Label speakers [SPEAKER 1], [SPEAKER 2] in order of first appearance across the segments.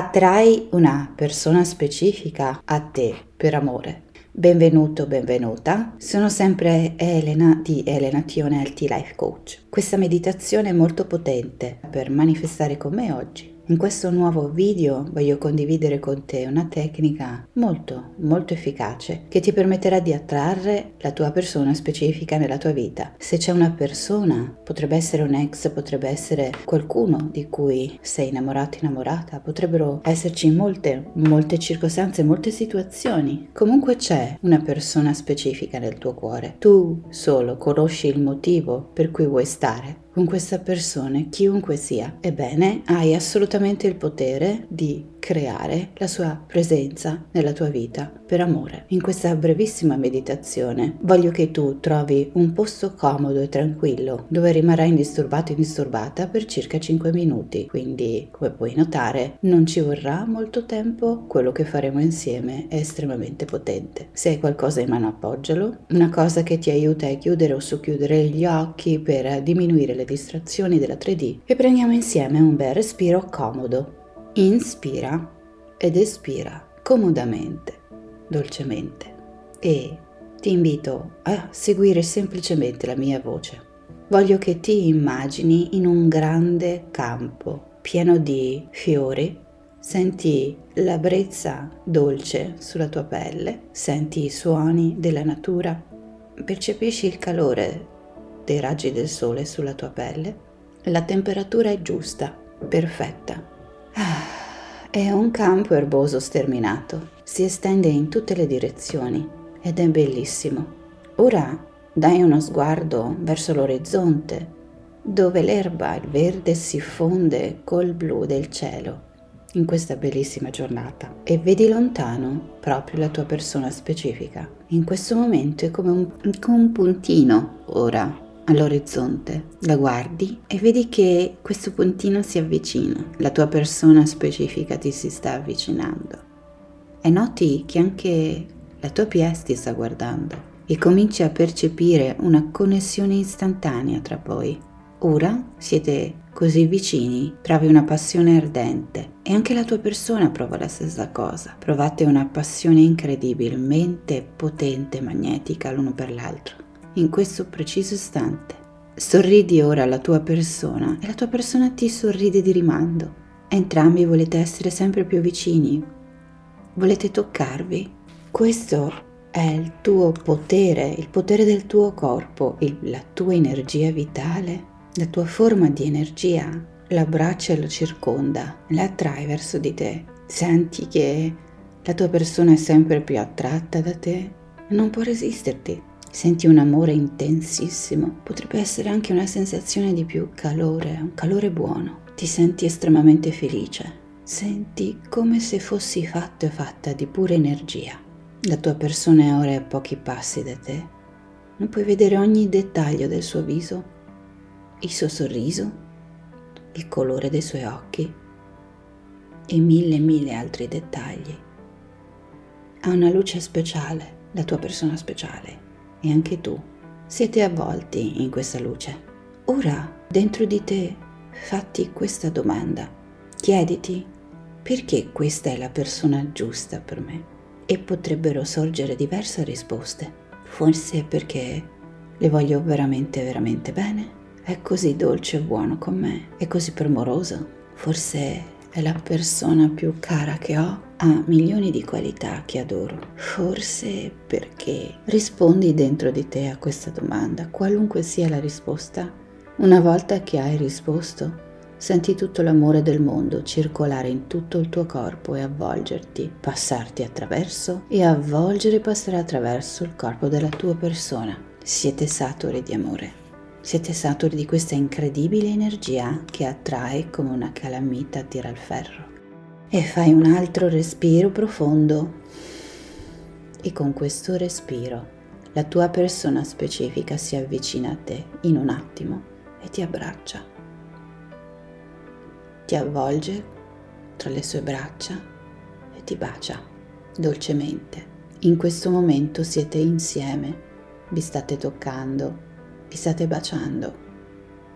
[SPEAKER 1] Attrai una persona specifica a te per amore. Benvenuto, benvenuta. Sono sempre Elena di Elena Tione LT Life Coach. Questa meditazione è molto potente per manifestare con me oggi in questo nuovo video voglio condividere con te una tecnica molto molto efficace che ti permetterà di attrarre la tua persona specifica nella tua vita. Se c'è una persona, potrebbe essere un ex, potrebbe essere qualcuno di cui sei innamorato, innamorata, potrebbero esserci molte, molte circostanze, molte situazioni. Comunque c'è una persona specifica nel tuo cuore. Tu solo conosci il motivo per cui vuoi stare con questa persona, chiunque sia. Ebbene, hai assolutamente il potere di creare la sua presenza nella tua vita per amore. In questa brevissima meditazione voglio che tu trovi un posto comodo e tranquillo dove rimarrai indisturbato e indisturbata per circa 5 minuti. Quindi, come puoi notare, non ci vorrà molto tempo, quello che faremo insieme è estremamente potente. Se hai qualcosa in mano appoggialo, una cosa che ti aiuta a chiudere o socchiudere gli occhi per diminuire le distrazioni della 3D e prendiamo insieme un bel respiro comodo Inspira ed espira comodamente, dolcemente e ti invito a seguire semplicemente la mia voce. Voglio che ti immagini in un grande campo pieno di fiori, senti la brezza dolce sulla tua pelle, senti i suoni della natura, percepisci il calore dei raggi del sole sulla tua pelle, la temperatura è giusta, perfetta è un campo erboso sterminato, si estende in tutte le direzioni ed è bellissimo. Ora dai uno sguardo verso l'orizzonte, dove l'erba, il verde si fonde col blu del cielo in questa bellissima giornata e vedi lontano proprio la tua persona specifica. In questo momento è come un, un puntino ora all'orizzonte, la guardi e vedi che questo puntino si avvicina, la tua persona specifica ti si sta avvicinando e noti che anche la tua PS ti sta guardando e cominci a percepire una connessione istantanea tra voi. Ora siete così vicini, provi una passione ardente e anche la tua persona prova la stessa cosa. Provate una passione incredibilmente potente e magnetica l'uno per l'altro in questo preciso istante. Sorridi ora alla tua persona e la tua persona ti sorride di rimando. Entrambi volete essere sempre più vicini, volete toccarvi. Questo è il tuo potere, il potere del tuo corpo, il, la tua energia vitale, la tua forma di energia. L'abbraccia e lo circonda, la attrai verso di te. Senti che la tua persona è sempre più attratta da te non può resisterti. Senti un amore intensissimo, potrebbe essere anche una sensazione di più calore, un calore buono. Ti senti estremamente felice, senti come se fossi fatto e fatta di pura energia. La tua persona è ora a pochi passi da te. Non puoi vedere ogni dettaglio del suo viso, il suo sorriso, il colore dei suoi occhi e mille mille altri dettagli. Ha una luce speciale, la tua persona speciale e anche tu siete avvolti in questa luce. Ora, dentro di te, fatti questa domanda. Chiediti perché questa è la persona giusta per me. E potrebbero sorgere diverse risposte. Forse perché le voglio veramente, veramente bene. È così dolce e buono con me. È così premoroso. Forse è la persona più cara che ho, ha milioni di qualità che adoro. Forse perché rispondi dentro di te a questa domanda, qualunque sia la risposta. Una volta che hai risposto, senti tutto l'amore del mondo circolare in tutto il tuo corpo e avvolgerti, passarti attraverso e avvolgere e passare attraverso il corpo della tua persona. Siete saturi di amore. Siete saturi di questa incredibile energia che attrae come una calamita tira il ferro. E fai un altro respiro profondo e con questo respiro la tua persona specifica si avvicina a te in un attimo e ti abbraccia. Ti avvolge tra le sue braccia e ti bacia dolcemente. In questo momento siete insieme, vi state toccando vi state baciando,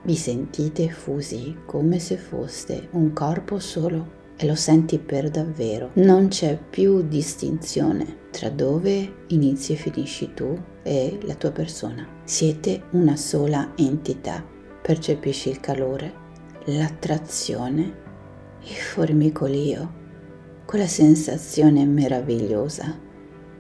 [SPEAKER 1] vi sentite fusi come se foste un corpo solo, e lo senti per davvero. Non c'è più distinzione tra dove inizi e finisci tu e la tua persona. Siete una sola entità. Percepisci il calore, l'attrazione, il formicolio, quella sensazione meravigliosa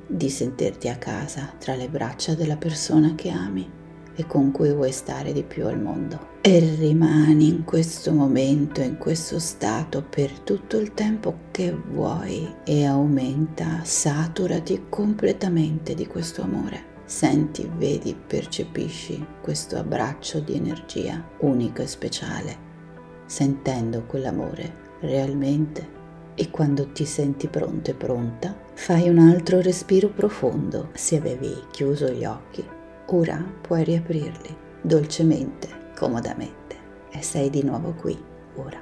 [SPEAKER 1] di sentirti a casa tra le braccia della persona che ami e con cui vuoi stare di più al mondo. E rimani in questo momento, in questo stato per tutto il tempo che vuoi e aumenta, saturati completamente di questo amore. Senti, vedi, percepisci questo abbraccio di energia unico e speciale, sentendo quell'amore realmente e quando ti senti pronto e pronta, fai un altro respiro profondo. Se avevi chiuso gli occhi, ora puoi riaprirli dolcemente, comodamente e sei di nuovo qui, ora.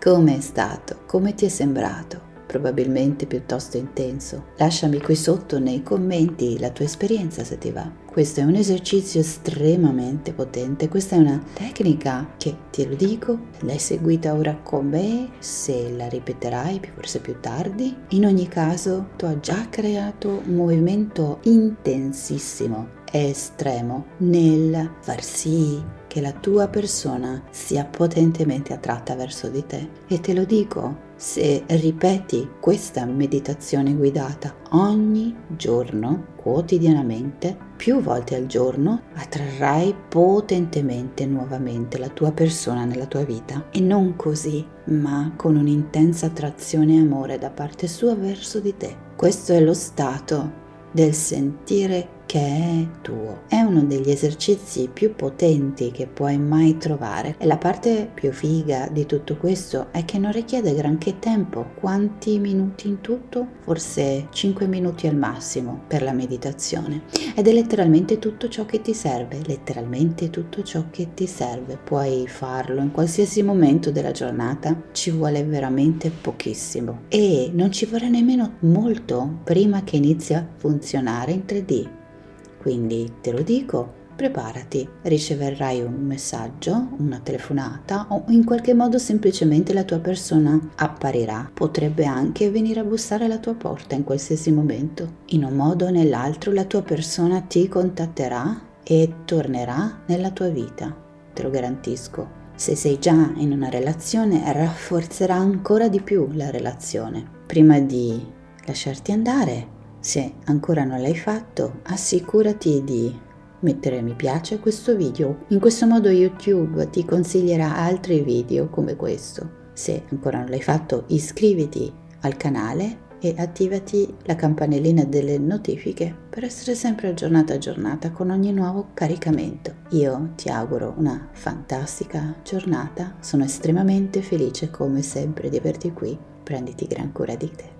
[SPEAKER 1] Come è stato? Come ti è sembrato? probabilmente piuttosto intenso. Lasciami qui sotto nei commenti la tua esperienza se ti va. Questo è un esercizio estremamente potente, questa è una tecnica che, te lo dico, l'hai seguita ora con me, se la ripeterai forse più tardi. In ogni caso, tu hai già creato un movimento intensissimo e estremo nel far sì che la tua persona sia potentemente attratta verso di te. E te lo dico, se ripeti questa meditazione guidata ogni giorno, quotidianamente, più volte al giorno, attrarrai potentemente nuovamente la tua persona nella tua vita. E non così, ma con un'intensa attrazione e amore da parte sua verso di te. Questo è lo stato del sentire che è tuo. È uno degli esercizi più potenti che puoi mai trovare e la parte più figa di tutto questo è che non richiede granché tempo. Quanti minuti in tutto? Forse 5 minuti al massimo per la meditazione. Ed è letteralmente tutto ciò che ti serve, letteralmente tutto ciò che ti serve. Puoi farlo in qualsiasi momento della giornata, ci vuole veramente pochissimo e non ci vorrà nemmeno molto prima che inizi a funzionare in 3D quindi te lo dico, preparati, riceverai un messaggio, una telefonata o in qualche modo semplicemente la tua persona apparirà. Potrebbe anche venire a bussare alla tua porta in qualsiasi momento. In un modo o nell'altro la tua persona ti contatterà e tornerà nella tua vita, te lo garantisco. Se sei già in una relazione rafforzerà ancora di più la relazione. Prima di lasciarti andare, se ancora non l'hai fatto, assicurati di mettere mi piace a questo video. In questo modo YouTube ti consiglierà altri video come questo. Se ancora non l'hai fatto, iscriviti al canale e attivati la campanellina delle notifiche per essere sempre aggiornata aggiornata con ogni nuovo caricamento. Io ti auguro una fantastica giornata, sono estremamente felice come sempre di averti qui, prenditi gran cura di te.